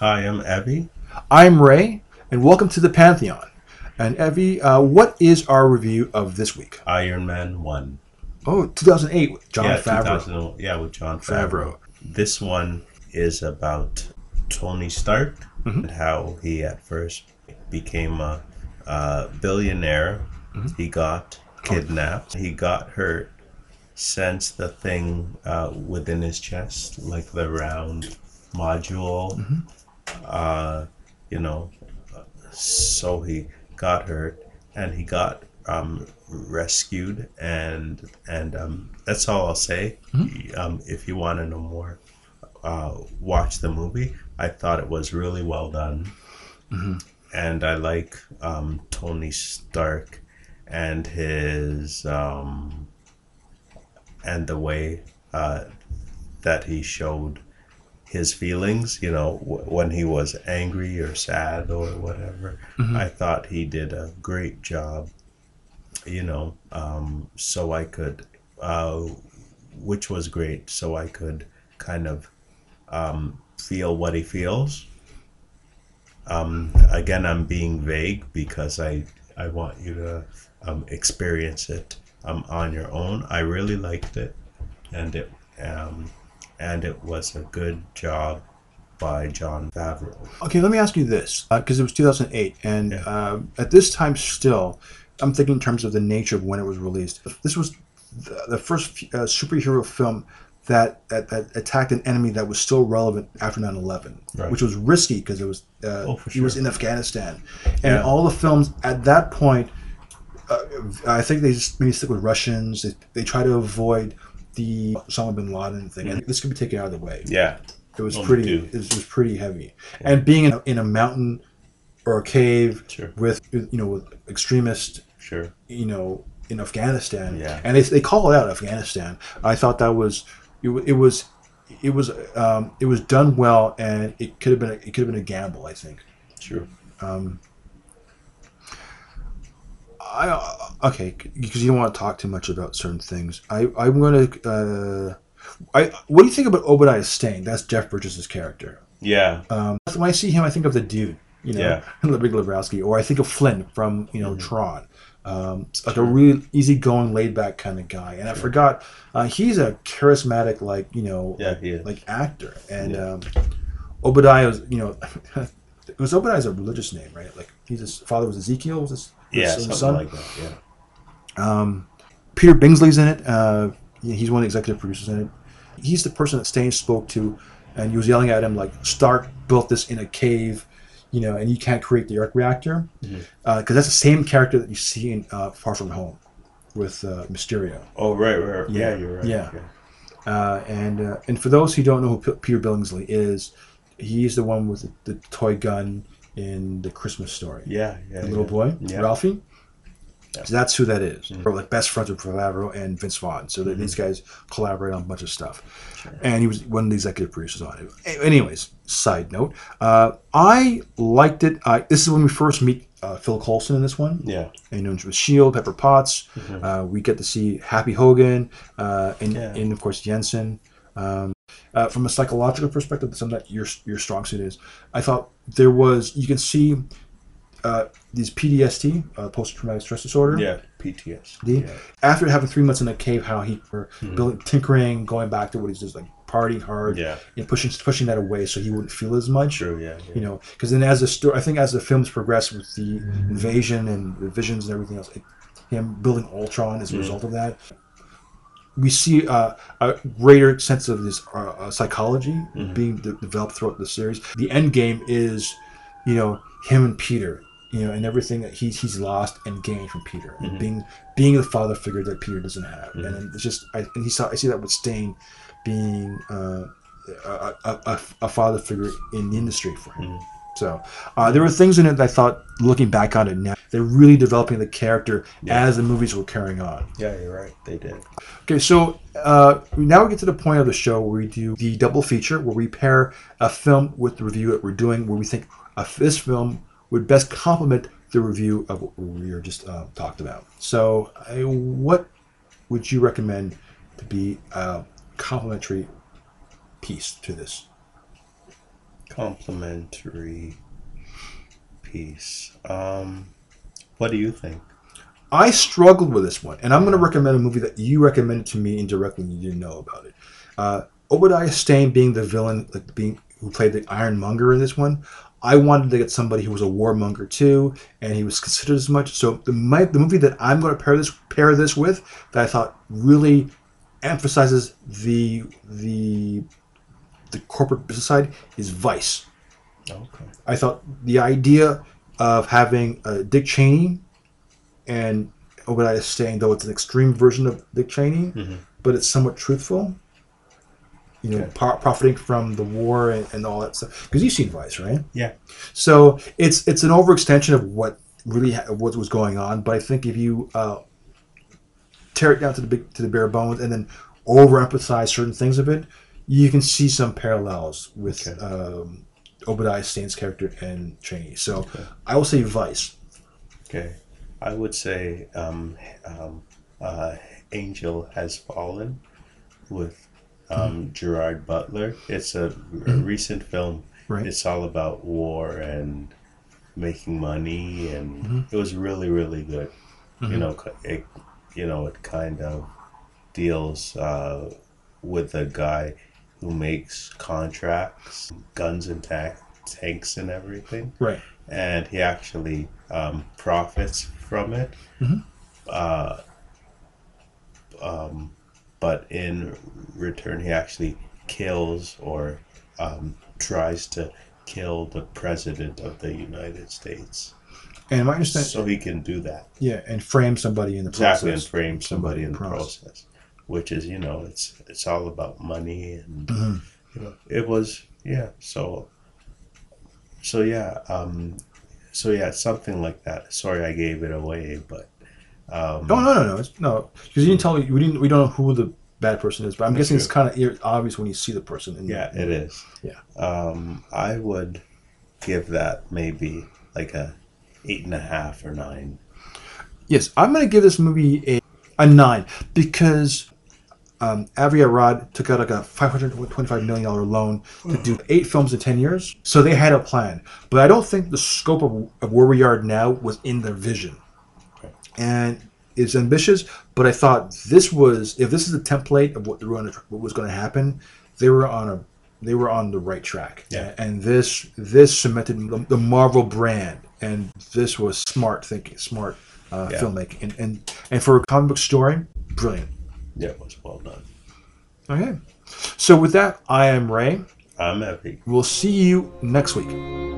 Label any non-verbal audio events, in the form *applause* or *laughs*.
Hi, I'm Evy. I'm Ray, and welcome to the Pantheon. And Evy, uh, what is our review of this week? Iron Man 1. Oh, 2008 with Jon yeah, Favreau. 2000 yeah, with Jon Favreau. Favreau. This one is about Tony Stark Mm-hmm. and how he at first became a, a billionaire. Mm-hmm. He got kidnapped. He got hurt. Sensed the thing uh, within his chest, like the round module. Mm-hmm. Uh, you know, so he got hurt and he got um, rescued and and um, that's all I'll say. Um, if you want to know more, uh, watch the movie. I thought it was really well done, and I like um, Tony Stark and his um, and the way uh, that he showed his feelings, you know, w- when he was angry or sad or whatever. I thought he did a great job, you know, um, so I could, uh, which was great, so I could kind of um, feel what he feels. Um, again, I'm being vague because I, I want you to um, experience it um, on your own. I really liked it, and it um, and it was a good job by Jon Favreau. Okay, let me ask you this, because it was 2008, and Yeah. uh, at this time still, I'm thinking in terms of the nature of when it was released. This was the, the first uh, superhero film that, that that attacked an enemy that was still relevant after 9/11, Right. which was risky because it was uh, Oh, for he was in Afghanistan, and Yeah. all the films at that point, uh, I think they just maybe stick with Russians. They, they try to avoid the Osama bin Laden thing, and this could be taken out of the way. Yeah, It was Oh, me pretty. It was, it was pretty heavy, and being in a, in a mountain or a cave Sure. with you know with extremists, sure. you know, in Afghanistan, Yeah. and they they call it out Afghanistan. I thought that was it, it was it was um, it was done well, and it could have been a, it could have been a gamble. I think. True. I uh, okay because you don't want to talk too much about certain things. I I'm gonna. Uh, I what do you think about Obadiah Stane? That's Jeff Bridges' character. Yeah, Um, when I see him, I think of the dude, you know, Yeah. *laughs* the Big Lebowski, or I think of Flynn from you know Tron. Um, like a real easygoing, laid back kind of guy. And I forgot, uh, he's a charismatic, like you know, Yeah, like actor. And Yeah. um, Obadiah was, you know, *laughs* it was Obadiah's a religious name, right? Like he's his father was Ezekiel, was his, yeah, his son. like that. Yeah, Um, Peter Billingsley's in it. Uh, yeah, he's one of the executive producers in it. He's the person that Stane spoke to, and he was yelling at him like, "Stark built this in a cave, you know, and you can't create the arc reactor because that's the same character that you see in uh, Far From Home with uh, Mysterio." Oh, right, right. right. Yeah, Yeah, you're right. yeah. Uh, and uh, and for those who don't know who P- Peter Billingsley is, he's the one with the, the toy gun in the Christmas story Yeah, yeah. the little yeah. boy, Yeah. Ralphie. Yeah. So that's who that is. Or like best friends with Favreau and Vince Vaughn. So that these Mm-hmm. guys collaborate on a bunch of stuff. And he was one of the executive producers on it. Anyways, side note, uh, I liked it. I, this is when we first meet uh, Phil Coulson in this one. Yeah, And known with Shield, Pepper Potts. Uh, we get to see Happy Hogan uh, and, Mm-hmm. Yeah. and of course Yinsen. Um, uh, from a psychological perspective, something that your your strong suit is. I thought there was you can see uh, these PTSD, uh, post traumatic stress disorder. yeah. PTS. The- Yeah. After having three months in a cave, how he were building, tinkering, going back to what he's just like partying hard, Yeah. and pushing pushing that away so he wouldn't feel as much True. Yeah. yeah. you know because then as the story i think as the films progress with the invasion and the visions and everything else it, him building ultron as a result of that we see uh, a greater sense of this uh, uh, psychology being de- developed throughout the series. The end game is you know him and peter you know and everything that he's he's lost and gained from peter and being being the father figure that peter doesn't have. And it's just I, and he saw i see that with Stane being uh, a, a, a, a father figure in the industry for him. So uh, there were things in it that I thought, looking back on it now, they're really developing the character as the movies were carrying on. Yeah, you're right. They did. Okay, so uh, now we get to the point of the show where we do the double feature, where we pair a film with the review that we're doing, where we think uh, this film would best complement the review of what we were just uh, talked about. So, uh, what would you recommend to be a complementary piece to this? Complimentary piece. Um, what do you think? I struggled with this one, and I'm going to recommend a movie that you recommended to me indirectly and you didn't know about it. Uh, Obadiah Stane being the villain, like being who played the Ironmonger in this one. I wanted to get somebody who was a warmonger too, and he was considered as much. So the my, the movie that I'm going to pair this pair this with that I thought really emphasizes the the the corporate business side is Vice. Okay. I thought the idea of having uh, Dick Cheney and Obadiah Stane, though it's an extreme version of Dick Cheney, Mhm. but it's somewhat truthful. You know, Okay. pro- profiting from the war and, and all that stuff. Because you've seen Vice, right? Yeah. So it's it's an overextension of what really ha- what was going on. But I think if you uh, tear it down to the big to the bare bones and then overemphasize certain things of it, you can see some parallels with Okay. um, Obadiah Stane's character and Cheney. So Okay. I will say Vice. Okay. I would say um, um, uh, Angel Has Fallen with um, Gerard Butler. It's a, a recent film. Right. It's all about war and making money, and it was really, really good. You know, it, you know, it kind of deals uh, with a guy who makes contracts, guns and ta- tanks and everything Right. and he actually um, profits from it. Mhm. Uh, um, but in return, he actually kills or um, tries to kill the president of the United States, And my understanding, so he can do that yeah, and frame somebody in the process. exactly and frame somebody in the process. process. Which is, you know, it's it's all about money and Mhm. you know it was yeah so so yeah um so yeah something like that sorry i gave it away but um No, no, no, no, it's, no, because you didn't tell me. We didn't. We don't know who the bad person is, but I'm guessing it's kind of obvious when you see the person. In yeah it is Yeah. um i would give that maybe like a eight and a half or nine Yes, I'm going to give this movie a, a nine because um, Avi Arad took out like a 525 million dollar loan to do eight films in 10 years. So they had a plan, but I don't think the scope of, of where we are now was in their vision. Okay. And it's ambitious, but I thought this was if this is a template of what gonna, what was going to happen, they were on a they were on the right track. Yeah. And this this cemented the, the Marvel brand, and this was smart thinking, smart uh, Yeah. filmmaking, and, and and for a comic book story, brilliant. Yeah it was well done Okay. So with that, I am Ray. i'm happy We'll see you next week.